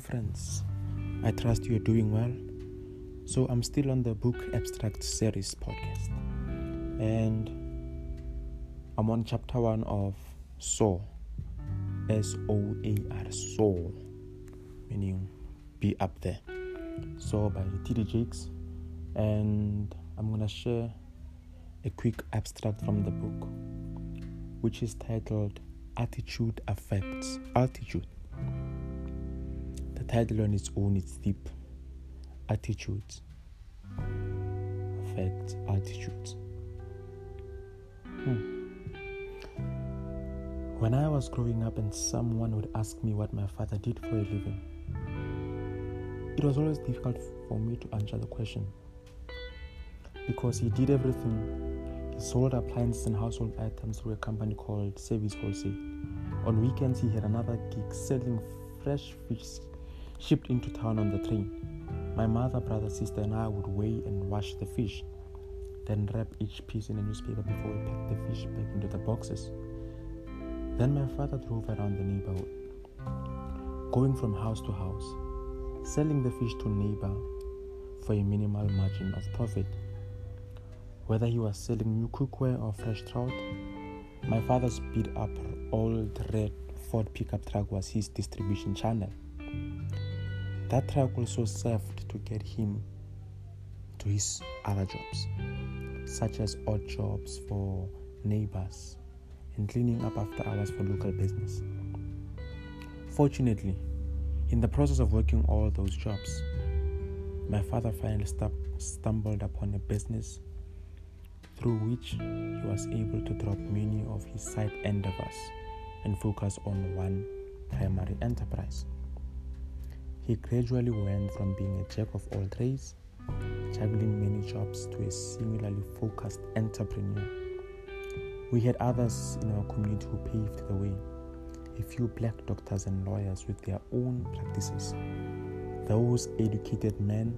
friends. I trust you are doing well. So, I'm still on the Book Abstract Series podcast, and I'm on chapter one of Soar, S O A R, Soar, meaning be up there. Soar by T.D. Jakes, and I'm gonna share a quick abstract from the book, which is titled Attitude Affects Altitude title on its own is deep. Attitudes affect attitudes. Hmm. When I was growing up and someone would ask me what my father did for a living, it was always difficult for me to answer the question because he did everything. He sold appliances and household items through a company called Service Wholesale. On weekends, he had another gig selling fresh fish shipped into town on the train. My mother, brother, sister, and I would weigh and wash the fish, then wrap each piece in a newspaper before we packed the fish back into the boxes. Then my father drove around the neighborhood, going from house to house, selling the fish to neighbor for a minimal margin of profit. Whether he was selling new cookware or fresh trout, my father's beat up old red Ford pickup truck was his distribution channel. That truck also served to get him to his other jobs, such as odd jobs for neighbors and cleaning up after hours for local business. Fortunately, in the process of working all those jobs, my father finally stumbled upon a business through which he was able to drop many of his side endeavors and focus on one primary enterprise. He gradually went from being a jack of all trades, juggling many jobs, to a singularly focused entrepreneur. We had others in our community who paved the way a few black doctors and lawyers with their own practices. Those educated men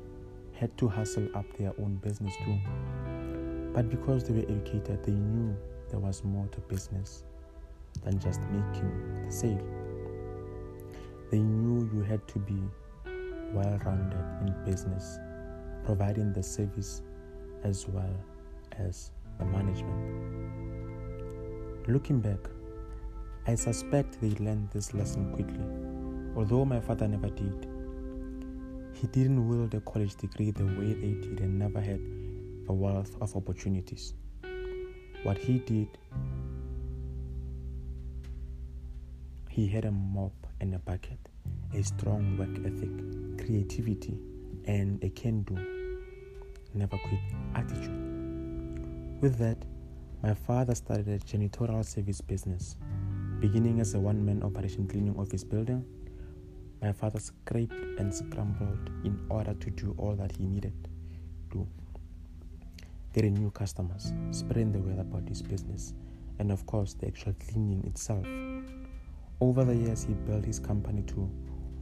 had to hustle up their own business too. But because they were educated, they knew there was more to business than just making the sale. They knew you had to be well rounded in business, providing the service as well as the management. Looking back, I suspect they learned this lesson quickly, although my father never did. He didn't wield a college degree the way they did and never had a wealth of opportunities. What he did, he had a mop and a bucket a strong work ethic, creativity, and a can do, never quit attitude. With that, my father started a janitorial service business. Beginning as a one man operation cleaning office building, my father scraped and scrambled in order to do all that he needed to. Getting new customers, spreading the word about his business, and of course, the actual cleaning itself. Over the years, he built his company to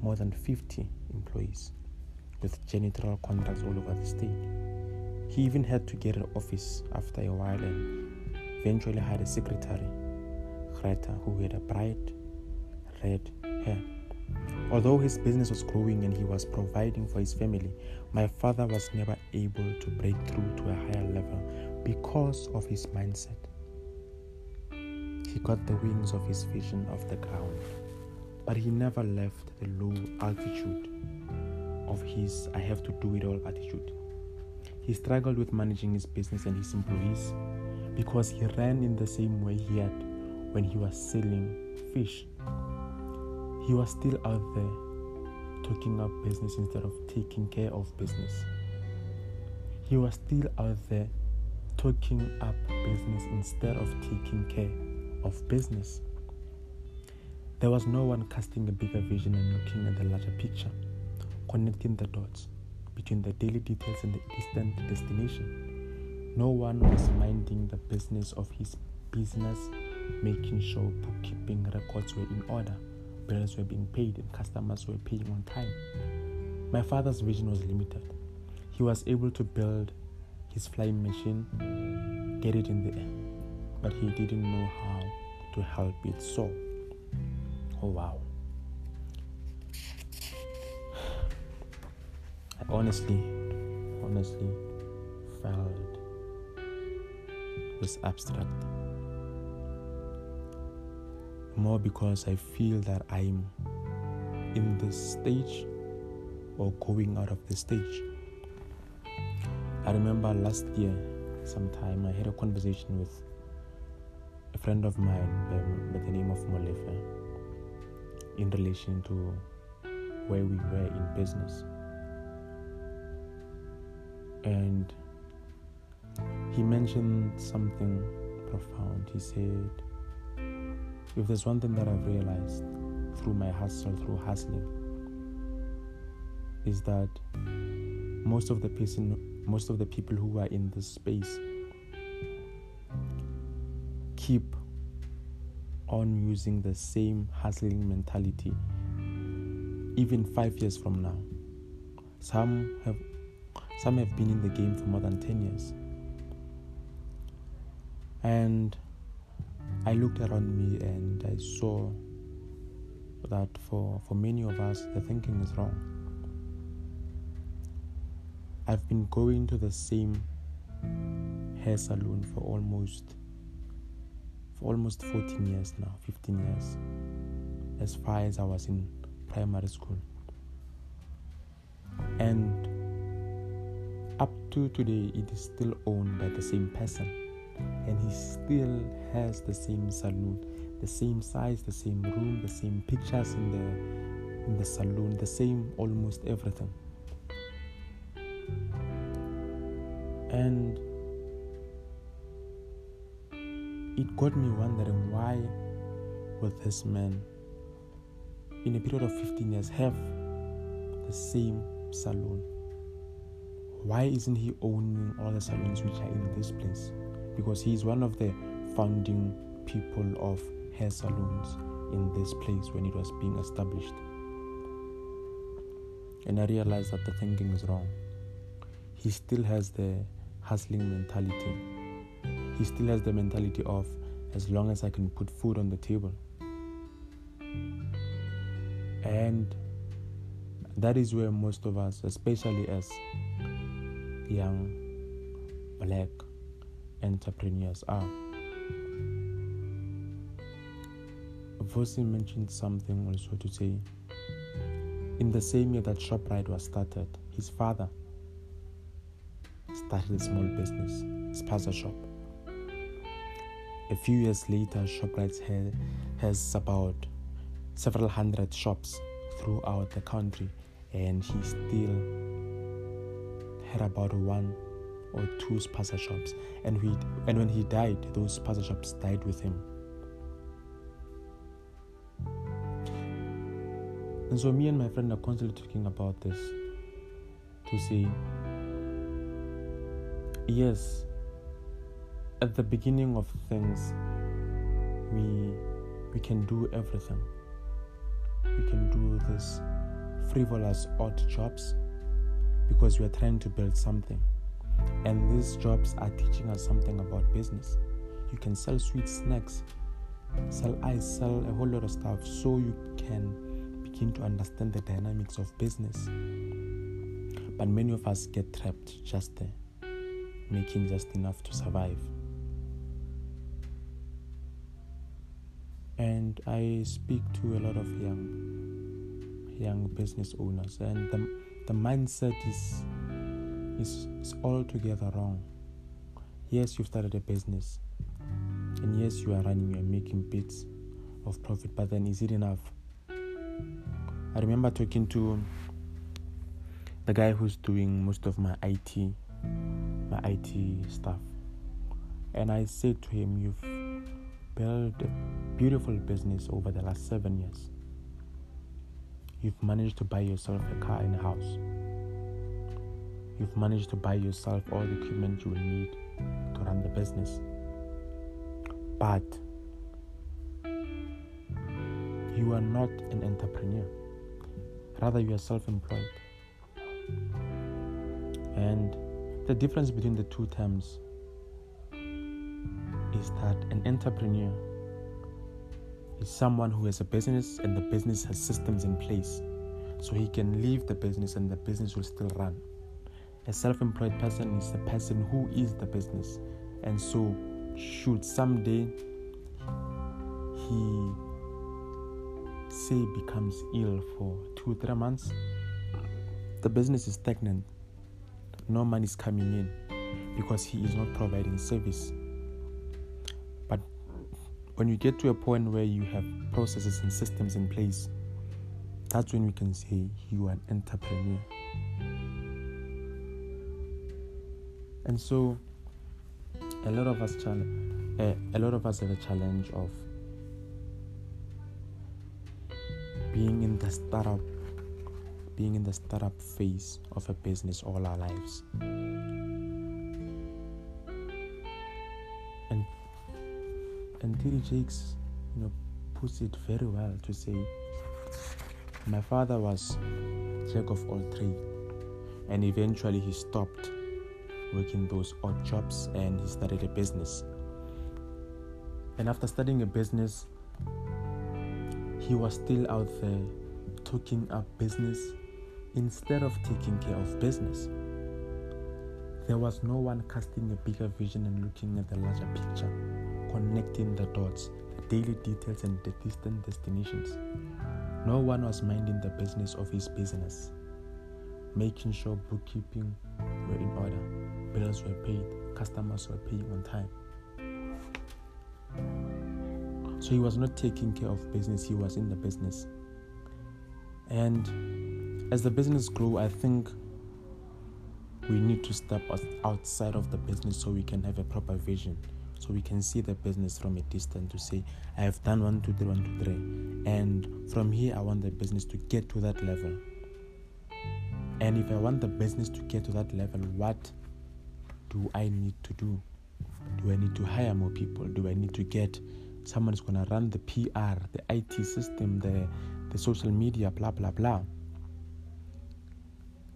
more than 50 employees with janitorial contracts all over the state. He even had to get an office after a while and eventually had a secretary, Greta, who had a bright red hair. Although his business was growing and he was providing for his family, my father was never able to break through to a higher level because of his mindset. He got the wings of his vision off the ground but he never left the low altitude of his I have to do it all attitude. He struggled with managing his business and his employees because he ran in the same way he had when he was selling fish. He was still out there talking up business instead of taking care of business. He was still out there talking up business instead of taking care of business. There was no one casting a bigger vision and looking at the larger picture, connecting the dots between the daily details and the distant destination. No one was minding the business of his business, making sure bookkeeping records were in order, bills were being paid, and customers were paying on time. My father's vision was limited. He was able to build his flying machine, get it in the air, but he didn't know how to help it so. Oh, wow. I honestly, honestly felt this abstract. More because I feel that I'm in this stage or going out of the stage. I remember last year, sometime, I had a conversation with a friend of mine by, by the name of Molefe in relation to where we were in business. And he mentioned something profound. He said, If there's one thing that I've realized through my hustle, through hustling, is that most of the person, most of the people who are in this space keep on using the same hustling mentality even five years from now. Some have some have been in the game for more than 10 years. And I looked around me and I saw that for, for many of us, the thinking is wrong. I've been going to the same hair salon for almost for almost 14 years now, 15 years, as far as I was in primary school. And up to today, it is still owned by the same person, and he still has the same saloon, the same size, the same room, the same pictures in the in the saloon, the same almost everything. And it got me wondering why would this man in a period of 15 years have the same salon? Why isn't he owning all the salons which are in this place? Because he is one of the founding people of hair salons in this place when it was being established. And i realized that the thinking is wrong. He still has the hustling mentality he still has the mentality of as long as I can put food on the table. And that is where most of us, especially as young black entrepreneurs, are. Vosi mentioned something also to say. In the same year that ShopRite was started, his father started a small business, spaza shop. A few years later, ShopRite has about several hundred shops throughout the country, and he still had about one or two spaza shops. And, and when he died, those spaza shops died with him. And so, me and my friend are constantly talking about this to say, yes, at the beginning of things we we can do everything. We can do this frivolous odd jobs because we are trying to build something. And these jobs are teaching us something about business. You can sell sweet snacks sell ice sell a whole lot of stuff so you can begin to understand the dynamics of business. But many of us get trapped just there making just enough to survive and I speak to a lot of young young business owners. And the, the mindset is, is is altogether wrong. Yes you've started a business. And yes you are running you're making bits of profit but then is it enough? I remember talking to the guy who's doing most of my IT my IT stuff. And I said to him you've built a beautiful business over the last seven years. You've managed to buy yourself a car and a house. You've managed to buy yourself all the equipment you will need to run the business. But you are not an entrepreneur, rather, you are self employed. And the difference between the two terms is that an entrepreneur is someone who has a business and the business has systems in place. So he can leave the business and the business will still run. A self employed person is a person who is the business, and so should someday he say becomes ill for two three months the business is stagnant. No money is coming in because he is not providing service when you get to a point where you have processes and systems in place that's when we can say you are an entrepreneur. And so a lot of us challenge, uh, a lot of us have a challenge of being in the startup being in the startup phase of a business all our lives and TD Jakes you know puts it very well to say my father was jack of all trades and eventually he stopped working those odd jobs and he started a business and after starting a business he was still out there talking up business instead of taking care of business. There was no one casting a bigger vision and looking at the larger picture, connecting the dots, the daily details, and the distant destinations. No one was minding the business of his business, making sure bookkeeping were in order, bills were paid, customers were paying on time. So he was not taking care of business, he was in the business. And as the business grew, I think we need to step outside of the business so we can have a proper vision. So we can see the business from a distance to say, I have done one, two, three, one, two, three. And from here, I want the business to get to that level. And if I want the business to get to that level, what do I need to do? Do I need to hire more people? Do I need to get someone is going to run the PR, the IT system, the, the social media, blah, blah, blah.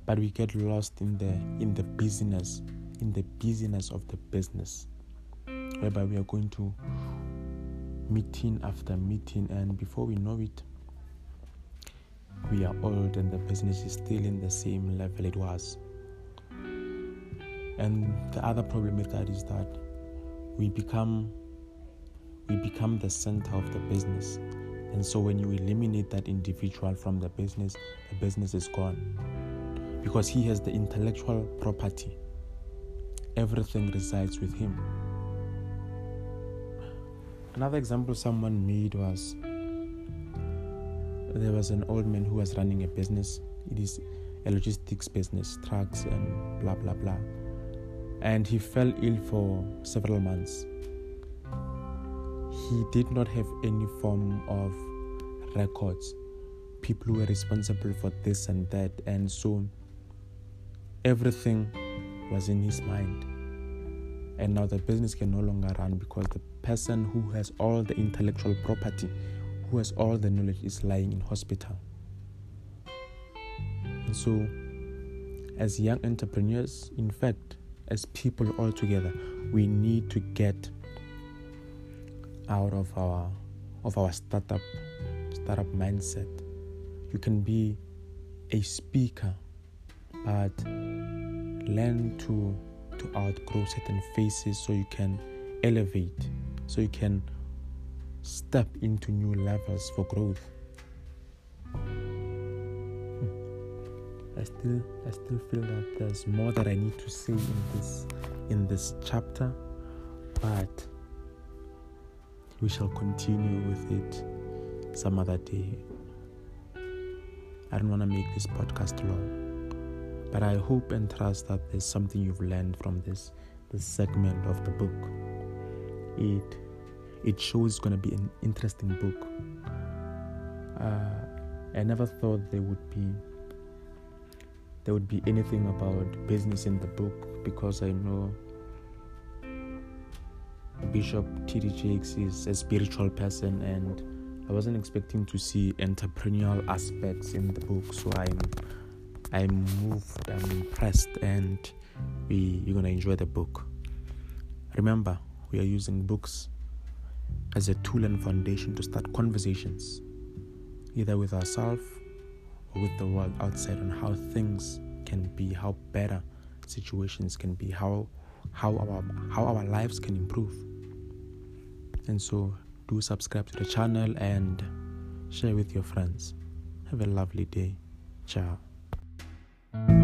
But we get lost in the in the business, in the business of the business, whereby we are going to meeting after meeting, and before we know it, we are old and the business is still in the same level it was. And the other problem with that is that we become we become the center of the business. And so when you eliminate that individual from the business, the business is gone. Because he has the intellectual property, everything resides with him. Another example someone made was there was an old man who was running a business. It is a logistics business, trucks and blah blah blah. And he fell ill for several months he did not have any form of records. People were responsible for this and that, and so everything was in his mind. And now the business can no longer run because the person who has all the intellectual property, who has all the knowledge, is lying in hospital. And so, as young entrepreneurs, in fact, as people all together, we need to get out of our of our startup startup mindset. You can be a speaker, but learn to to outgrow certain phases so you can elevate, so you can step into new levels for growth. Hmm. I still I still feel that there's more that I need to say in this in this chapter, but we shall continue with it some other day. I don't want to make this podcast long, but I hope and trust that there's something you've learned from this this segment of the book. It it shows it's going to be an interesting book. Uh, I never thought there would be there would be anything about business in the book because I know Bishop T.D. Jakes is a spiritual person, and I wasn't expecting to see entrepreneurial aspects in the book. So I'm I'm moved, I'm impressed, and we you're gonna enjoy the book. Remember, we are using books as a tool and foundation to start conversations, either with ourselves or with the world outside on how things can be, how better situations can be, how how our how our lives can improve. And so do subscribe to the channel and share with your friends. Have a lovely day. Ciao thank you